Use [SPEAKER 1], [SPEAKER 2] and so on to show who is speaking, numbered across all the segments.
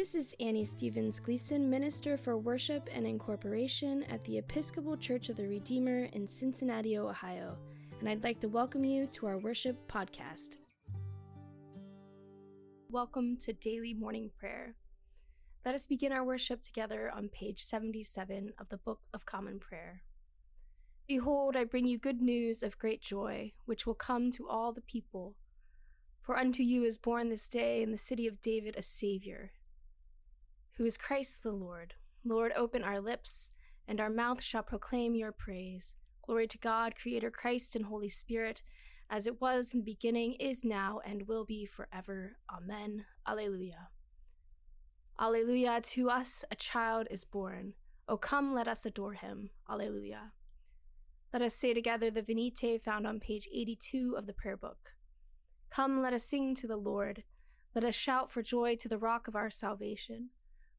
[SPEAKER 1] This is Anny Stevens Gleason, Minister for Worship and Incorporation at the Episcopal Church of the Redeemer in Cincinnati, Ohio, and I'd like to welcome you to our worship podcast. Welcome to Daily Morning Prayer. Let us begin our worship together on page 77 of the Book of Common Prayer. Behold, I bring you good news of great joy, which will come to all the people. For unto you is born this day in the city of David a Savior who is Christ the Lord. Lord, open our lips, and our mouth shall proclaim your praise. Glory to God, Creator Christ and Holy Spirit, as it was in the beginning, is now, and will be forever. Amen. Alleluia. Alleluia. To us a child is born. O come, let us adore him. Alleluia. Let us say together the Venite found on page 82 of the prayer book. Come, let us sing to the Lord. Let us shout for joy to the rock of our salvation.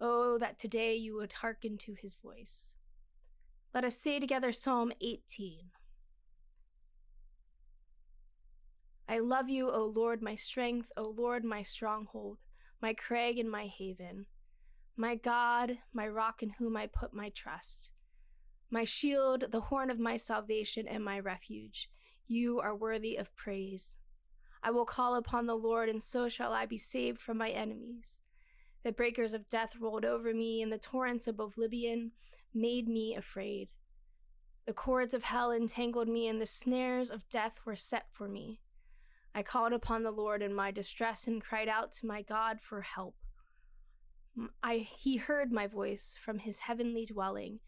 [SPEAKER 1] Oh, that today you would hearken to his voice. Let us say together Psalm 18. I love you, O Lord, my strength, O Lord, my stronghold, my crag and my haven, my God, my rock in whom I put my trust, my shield, the horn of my salvation, and my refuge. You are worthy of praise. I will call upon the Lord, and so shall I be saved from my enemies. The breakers of death rolled over me, and the torrents of oblivion made me afraid. The cords of hell entangled me, and the snares of death were set for me. I called upon the Lord in my distress and cried out to my God for help. I, he heard my voice from his heavenly dwelling,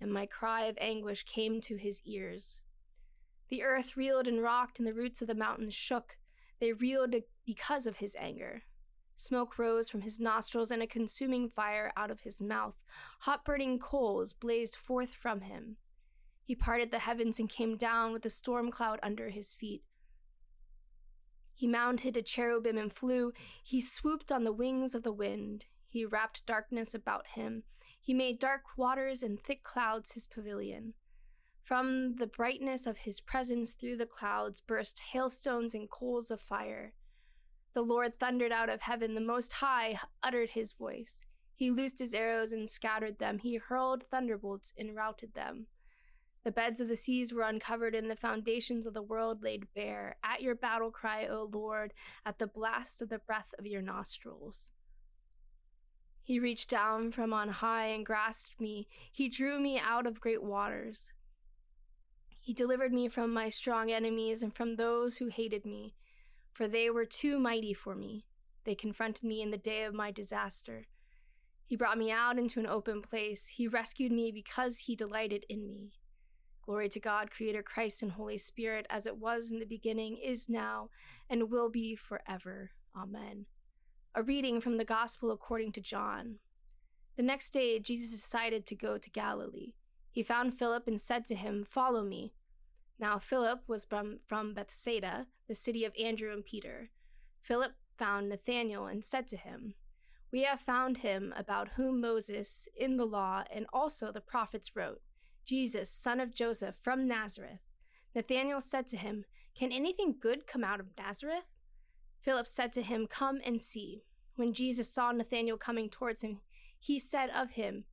[SPEAKER 1] and my cry of anguish came to his ears. The earth reeled and rocked, and the roots of the mountains shook. They reeled because of his anger. Smoke rose from his nostrils and a consuming fire out of his mouth. Hot burning coals blazed forth from him. He parted the heavens and came down with a storm cloud under his feet. He mounted a cherubim and flew. He swooped on the wings of the wind. He wrapped darkness about him. He made dark waters and thick clouds his pavilion. From the brightness of his presence through the clouds burst hailstones and coals of fire. The Lord thundered out of heaven. The Most High uttered his voice. He loosed his arrows and scattered them. He hurled thunderbolts and routed them. The beds of the seas were uncovered and the foundations of the world laid bare. At your battle cry, O Lord, at the blast of the breath of your nostrils. He reached down from on high and grasped me. He drew me out of great waters. He delivered me from my strong enemies and from those who hated me for they were too mighty for me. They confronted me in the day of my disaster. He brought me out into an open place. He rescued me because he delighted in me. Glory to God, Creator Christ and Holy Spirit, as it was in the beginning, is now, and will be forever. Amen. A reading from the Gospel according to John. The next day, Jesus decided to go to Galilee. He found Philip and said to him, Follow me. Now Philip was from, from Bethsaida, the city of Andrew and Peter. Philip found Nathanael and said to him, We have found him about whom Moses in the law and also the prophets wrote, Jesus, son of Joseph from Nazareth. Nathanael said to him, Can anything good come out of Nazareth? Philip said to him, Come and see. When Jesus saw Nathanael coming towards him, he said of him,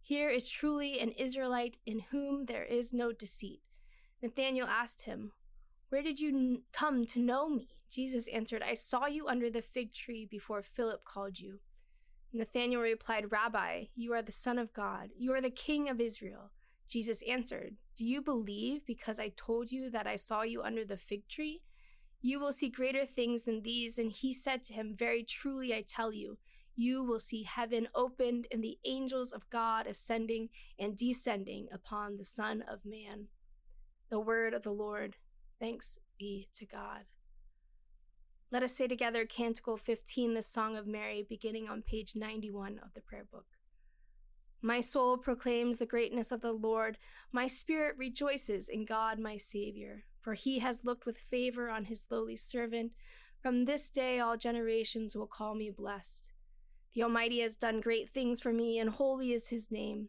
[SPEAKER 1] Here is truly an Israelite in whom there is no deceit. Nathanael asked him, Where did you come to know me? Jesus answered, I saw you under the fig tree before Philip called you. Nathanael replied, Rabbi, you are the Son of God. You are the King of Israel. Jesus answered, Do you believe because I told you that I saw you under the fig tree? You will see greater things than these. And he said to him, Very truly I tell you, you will see heaven opened and the angels of God ascending and descending upon the Son of Man. The word of the Lord. Thanks be to God. Let us say together Canticle 15, the Song of Mary, beginning on page 91 of the prayer book. My soul proclaims the greatness of the Lord. My spirit rejoices in God my Savior, for he has looked with favor on his lowly servant. From this day all generations will call me blessed. The Almighty has done great things for me, and holy is his name.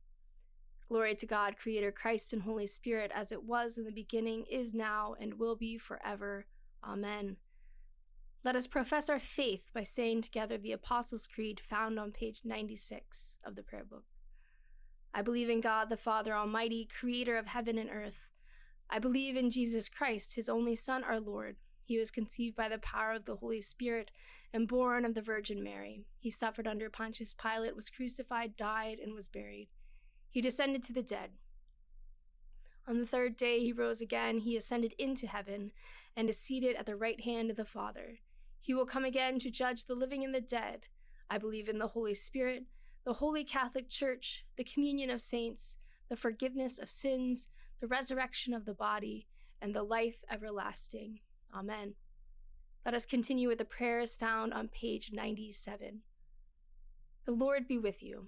[SPEAKER 1] Glory to God, Creator, Christ, and Holy Spirit, as it was in the beginning, is now, and will be forever. Amen. Let us profess our faith by saying together the Apostles' Creed found on page 96 of the prayer book. I believe in God, the Father Almighty, creator of heaven and earth. I believe in Jesus Christ, his only Son, our Lord. He was conceived by the power of the Holy Spirit and born of the Virgin Mary. He suffered under Pontius Pilate, was crucified, died, and was buried. He descended to the dead. On the third day he rose again, he ascended into heaven, and is seated at the right hand of the Father. He will come again to judge the living and the dead. I believe in the Holy Spirit, the Holy Catholic Church, the communion of saints, the forgiveness of sins, the resurrection of the body, and the life everlasting. Amen. Let us continue with the prayers found on page 97. The Lord be with you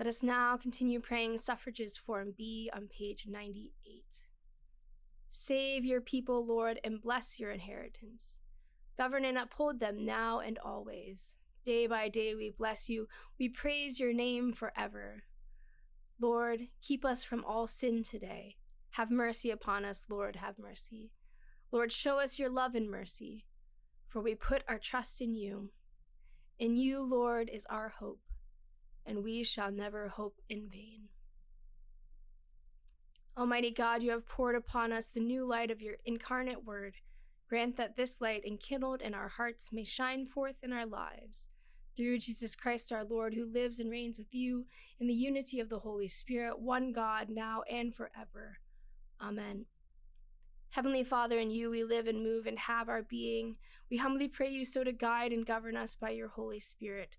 [SPEAKER 1] Let us now continue praying suffrages form B on page 98. Save your people, Lord, and bless your inheritance. Govern and uphold them now and always. Day by day we bless you. We praise your name forever. Lord, keep us from all sin today. Have mercy upon us, Lord, have mercy. Lord, show us your love and mercy, for we put our trust in you. In you, Lord, is our hope and we shall never hope in vain. Almighty God, you have poured upon us the new light of your incarnate word. Grant that this light, enkindled in our hearts, may shine forth in our lives. Through Jesus Christ our Lord, who lives and reigns with you in the unity of the Holy Spirit, one God, now and forever. Amen. Heavenly Father, in you we live and move and have our being. We humbly pray you so to guide and govern us by your Holy Spirit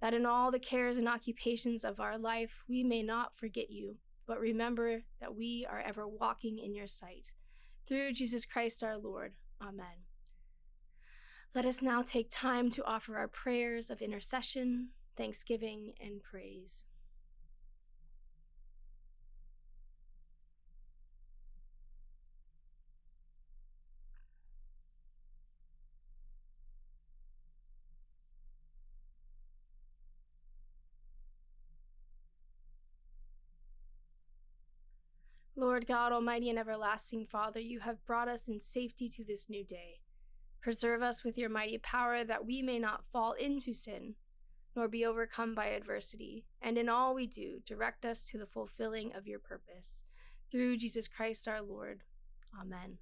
[SPEAKER 1] that in all the cares and occupations of our life we may not forget you, but remember that we are ever walking in your sight. Through Jesus Christ our Lord. Amen. Let us now take time to offer our prayers of intercession, thanksgiving, and praise. Lord God, Almighty and everlasting Father, you have brought us in safety to this new day. Preserve us with your mighty power that we may not fall into sin, nor be overcome by adversity, and in all we do, direct us to the fulfilling of your purpose. Through Jesus Christ our Lord. Amen.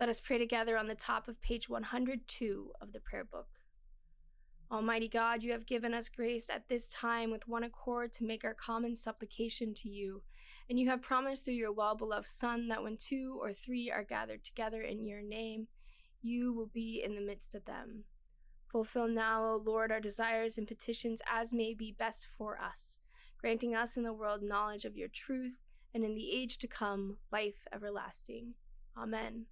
[SPEAKER 1] Let us pray together on the top of page 102 of the prayer book. Almighty God, you have given us grace at this time with one accord to make our common supplication to you. And you have promised through your well beloved Son that when two or three are gathered together in your name, you will be in the midst of them. Fulfill now, O Lord, our desires and petitions as may be best for us, granting us in the world knowledge of your truth, and in the age to come, life everlasting. Amen.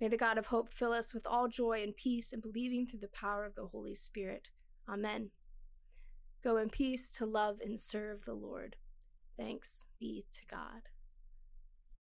[SPEAKER 1] May the God of hope fill us with all joy and peace in believing through the power of the Holy Spirit. Amen. Go in peace to love and serve the Lord. Thanks be to God.